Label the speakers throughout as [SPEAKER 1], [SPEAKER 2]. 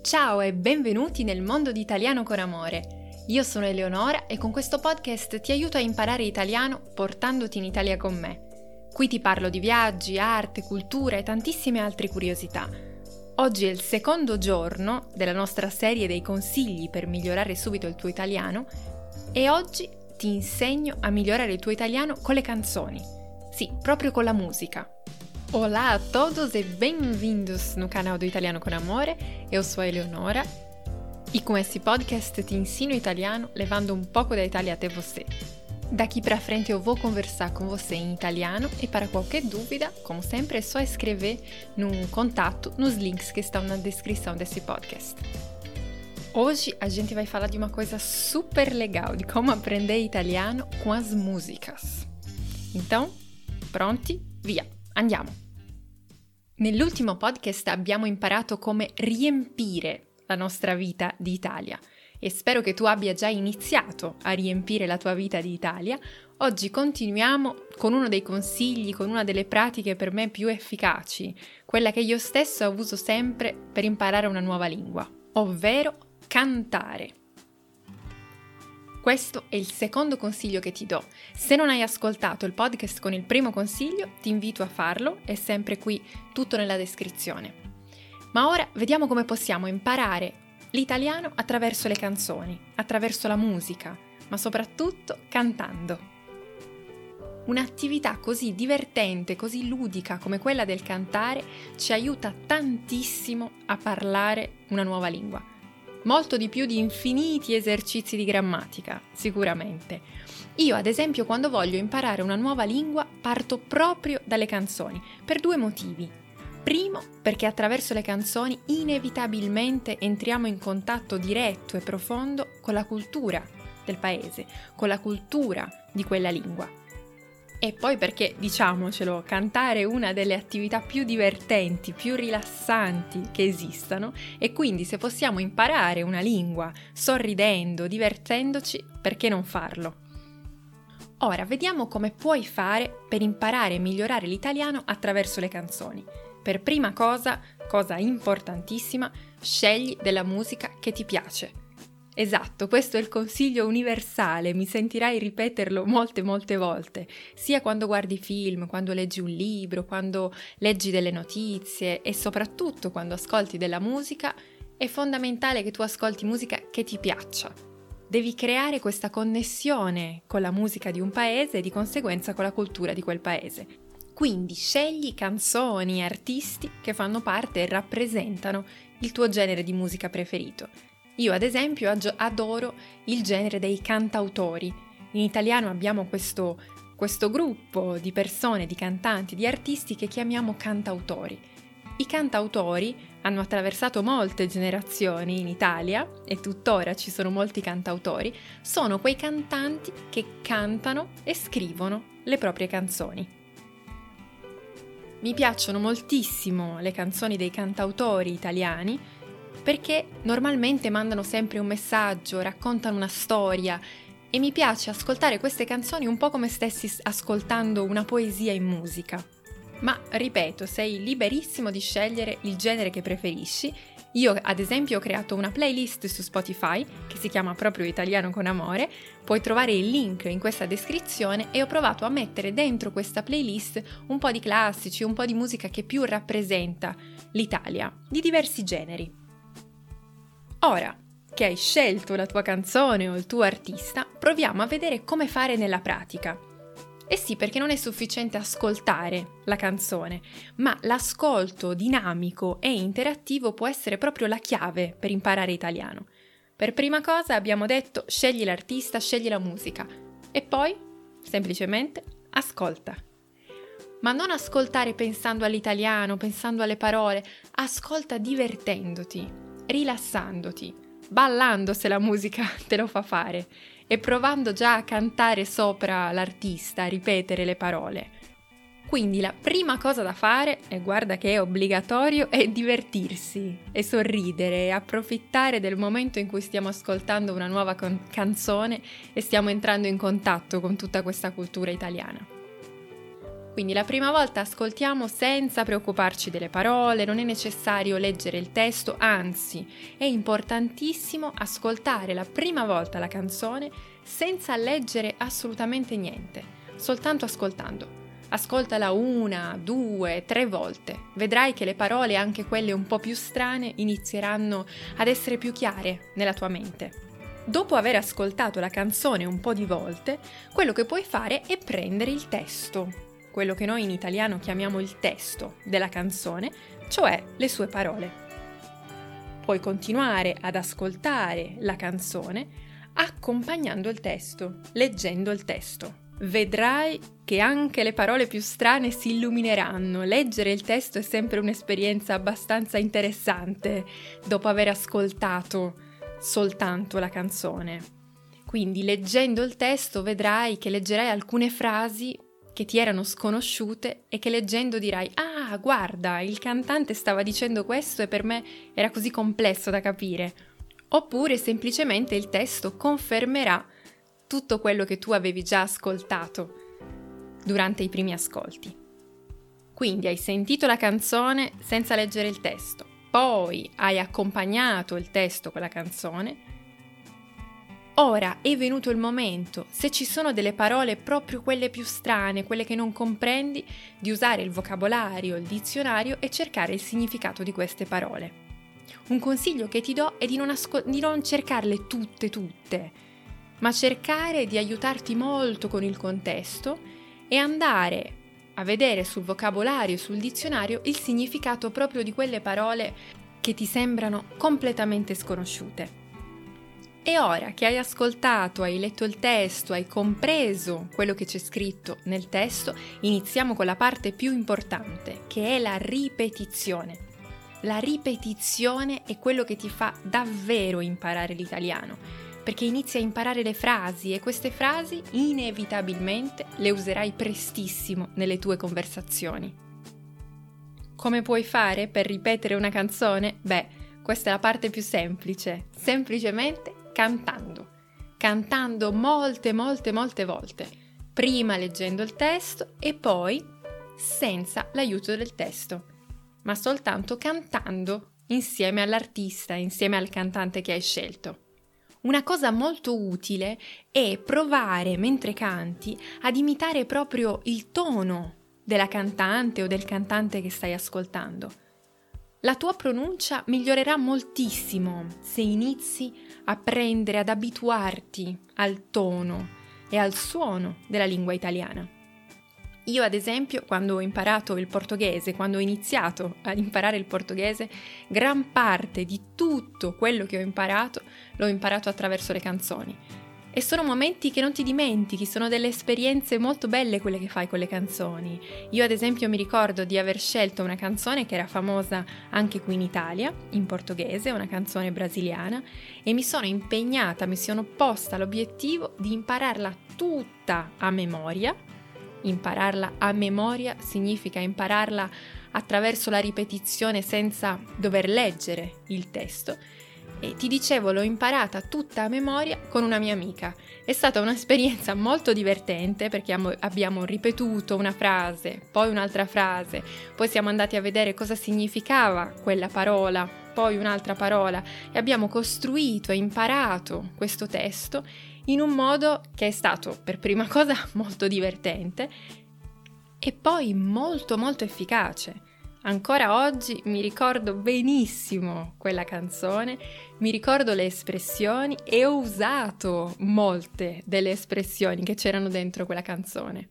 [SPEAKER 1] Ciao e benvenuti nel mondo di Italiano con Amore. Io sono Eleonora e con questo podcast ti aiuto a imparare italiano portandoti in Italia con me. Qui ti parlo di viaggi, arte, cultura e tantissime altre curiosità. Oggi è il secondo giorno della nostra serie dei consigli per migliorare subito il tuo italiano e oggi ti insegno a migliorare il tuo italiano con le canzoni. Sì, proprio con la musica. Olá a todos e bem-vindos no canal do Italiano com Amore. Eu sou a Eleonora e com esse podcast te ensino italiano levando um pouco da Itália até você. Daqui para frente eu vou conversar com você em italiano e para qualquer dúvida, como sempre, é só escrever no contato nos links que estão na descrição desse podcast. Hoje a gente vai falar de uma coisa super legal, de como aprender italiano com as músicas. Então, pronti? Via! Andiamo! Nell'ultimo podcast abbiamo imparato come riempire la nostra vita di Italia e spero che tu abbia già iniziato a riempire la tua vita di Italia. Oggi continuiamo con uno dei consigli, con una delle pratiche per me più efficaci, quella che io stesso uso sempre per imparare una nuova lingua, ovvero cantare. Questo è il secondo consiglio che ti do. Se non hai ascoltato il podcast con il primo consiglio, ti invito a farlo, è sempre qui tutto nella descrizione. Ma ora vediamo come possiamo imparare l'italiano attraverso le canzoni, attraverso la musica, ma soprattutto cantando. Un'attività così divertente, così ludica come quella del cantare ci aiuta tantissimo a parlare una nuova lingua molto di più di infiniti esercizi di grammatica, sicuramente. Io, ad esempio, quando voglio imparare una nuova lingua, parto proprio dalle canzoni, per due motivi. Primo, perché attraverso le canzoni inevitabilmente entriamo in contatto diretto e profondo con la cultura del paese, con la cultura di quella lingua. E poi perché, diciamocelo, cantare è una delle attività più divertenti, più rilassanti che esistano e quindi se possiamo imparare una lingua sorridendo, divertendoci, perché non farlo? Ora vediamo come puoi fare per imparare e migliorare l'italiano attraverso le canzoni. Per prima cosa, cosa importantissima, scegli della musica che ti piace. Esatto, questo è il consiglio universale, mi sentirai ripeterlo molte molte volte, sia quando guardi film, quando leggi un libro, quando leggi delle notizie e soprattutto quando ascolti della musica, è fondamentale che tu ascolti musica che ti piaccia. Devi creare questa connessione con la musica di un paese e di conseguenza con la cultura di quel paese. Quindi scegli canzoni artisti che fanno parte e rappresentano il tuo genere di musica preferito. Io ad esempio adoro il genere dei cantautori. In italiano abbiamo questo, questo gruppo di persone, di cantanti, di artisti che chiamiamo cantautori. I cantautori hanno attraversato molte generazioni in Italia e tuttora ci sono molti cantautori, sono quei cantanti che cantano e scrivono le proprie canzoni. Mi piacciono moltissimo le canzoni dei cantautori italiani perché normalmente mandano sempre un messaggio, raccontano una storia e mi piace ascoltare queste canzoni un po' come stessi ascoltando una poesia in musica. Ma ripeto, sei liberissimo di scegliere il genere che preferisci. Io ad esempio ho creato una playlist su Spotify che si chiama proprio Italiano con Amore, puoi trovare il link in questa descrizione e ho provato a mettere dentro questa playlist un po' di classici, un po' di musica che più rappresenta l'Italia, di diversi generi. Ora che hai scelto la tua canzone o il tuo artista, proviamo a vedere come fare nella pratica. E sì, perché non è sufficiente ascoltare la canzone, ma l'ascolto dinamico e interattivo può essere proprio la chiave per imparare italiano. Per prima cosa abbiamo detto scegli l'artista, scegli la musica e poi semplicemente ascolta. Ma non ascoltare pensando all'italiano, pensando alle parole, ascolta divertendoti, rilassandoti, ballando se la musica te lo fa fare e provando già a cantare sopra l'artista, a ripetere le parole. Quindi la prima cosa da fare, e guarda che è obbligatorio, è divertirsi e sorridere e approfittare del momento in cui stiamo ascoltando una nuova con- canzone e stiamo entrando in contatto con tutta questa cultura italiana. Quindi la prima volta ascoltiamo senza preoccuparci delle parole, non è necessario leggere il testo, anzi è importantissimo ascoltare la prima volta la canzone senza leggere assolutamente niente, soltanto ascoltando. Ascoltala una, due, tre volte. Vedrai che le parole, anche quelle un po' più strane, inizieranno ad essere più chiare nella tua mente. Dopo aver ascoltato la canzone un po' di volte, quello che puoi fare è prendere il testo, quello che noi in italiano chiamiamo il testo della canzone, cioè le sue parole. Puoi continuare ad ascoltare la canzone accompagnando il testo, leggendo il testo. Vedrai che anche le parole più strane si illumineranno. Leggere il testo è sempre un'esperienza abbastanza interessante dopo aver ascoltato soltanto la canzone. Quindi leggendo il testo vedrai che leggerai alcune frasi che ti erano sconosciute e che leggendo dirai ah guarda il cantante stava dicendo questo e per me era così complesso da capire oppure semplicemente il testo confermerà tutto quello che tu avevi già ascoltato durante i primi ascolti. Quindi hai sentito la canzone senza leggere il testo, poi hai accompagnato il testo con la canzone Ora è venuto il momento, se ci sono delle parole proprio quelle più strane, quelle che non comprendi, di usare il vocabolario, il dizionario e cercare il significato di queste parole. Un consiglio che ti do è di non, asco- di non cercarle tutte, tutte, ma cercare di aiutarti molto con il contesto e andare a vedere sul vocabolario sul dizionario il significato proprio di quelle parole che ti sembrano completamente sconosciute. E ora che hai ascoltato, hai letto il testo, hai compreso quello che c'è scritto nel testo, iniziamo con la parte più importante, che è la ripetizione. La ripetizione è quello che ti fa davvero imparare l'italiano, perché inizi a imparare le frasi e queste frasi inevitabilmente le userai prestissimo nelle tue conversazioni. Come puoi fare per ripetere una canzone? Beh, questa è la parte più semplice. Semplicemente cantando, cantando molte, molte, molte volte, prima leggendo il testo e poi senza l'aiuto del testo, ma soltanto cantando insieme all'artista, insieme al cantante che hai scelto. Una cosa molto utile è provare mentre canti ad imitare proprio il tono della cantante o del cantante che stai ascoltando la tua pronuncia migliorerà moltissimo se inizi a prendere, ad abituarti al tono e al suono della lingua italiana. Io ad esempio quando ho imparato il portoghese, quando ho iniziato ad imparare il portoghese, gran parte di tutto quello che ho imparato l'ho imparato attraverso le canzoni e sono momenti che non ti dimentichi, sono delle esperienze molto belle quelle che fai con le canzoni. Io ad esempio mi ricordo di aver scelto una canzone che era famosa anche qui in Italia, in portoghese, una canzone brasiliana, e mi sono impegnata, mi sono posta l'obiettivo di impararla tutta a memoria. Impararla a memoria significa impararla attraverso la ripetizione senza dover leggere il testo e ti dicevo l'ho imparata tutta a memoria con una mia amica. È stata un'esperienza molto divertente perché abbiamo ripetuto una frase, poi un'altra frase, poi siamo andati a vedere cosa significava quella parola, poi un'altra parola e abbiamo costruito e imparato questo testo in un modo che è stato per prima cosa molto divertente e poi molto molto efficace. Ancora oggi mi ricordo benissimo quella canzone, mi ricordo le espressioni e ho usato molte delle espressioni che c'erano dentro quella canzone.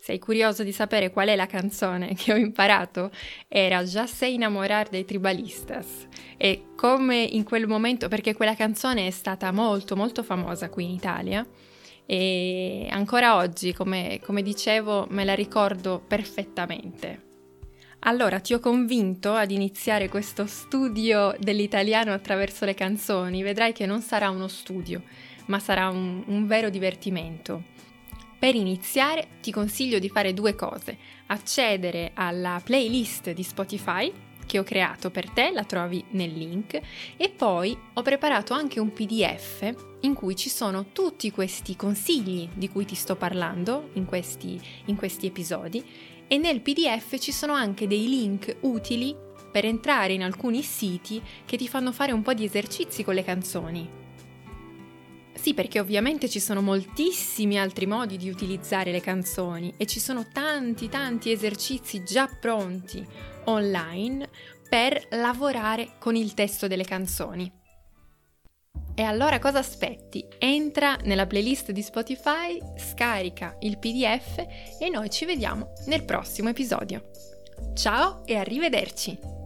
[SPEAKER 1] Sei curioso di sapere qual è la canzone che ho imparato? Era Già sei enamorar dei tribalistas. E come in quel momento, perché quella canzone è stata molto molto famosa qui in Italia, e ancora oggi, come, come dicevo, me la ricordo perfettamente. Allora ti ho convinto ad iniziare questo studio dell'italiano attraverso le canzoni. Vedrai che non sarà uno studio, ma sarà un, un vero divertimento. Per iniziare ti consiglio di fare due cose. Accedere alla playlist di Spotify che ho creato per te, la trovi nel link, e poi ho preparato anche un PDF in cui ci sono tutti questi consigli di cui ti sto parlando in questi, in questi episodi e nel PDF ci sono anche dei link utili per entrare in alcuni siti che ti fanno fare un po' di esercizi con le canzoni. Sì, perché ovviamente ci sono moltissimi altri modi di utilizzare le canzoni e ci sono tanti tanti esercizi già pronti online per lavorare con il testo delle canzoni. E allora cosa aspetti? Entra nella playlist di Spotify, scarica il PDF e noi ci vediamo nel prossimo episodio. Ciao e arrivederci!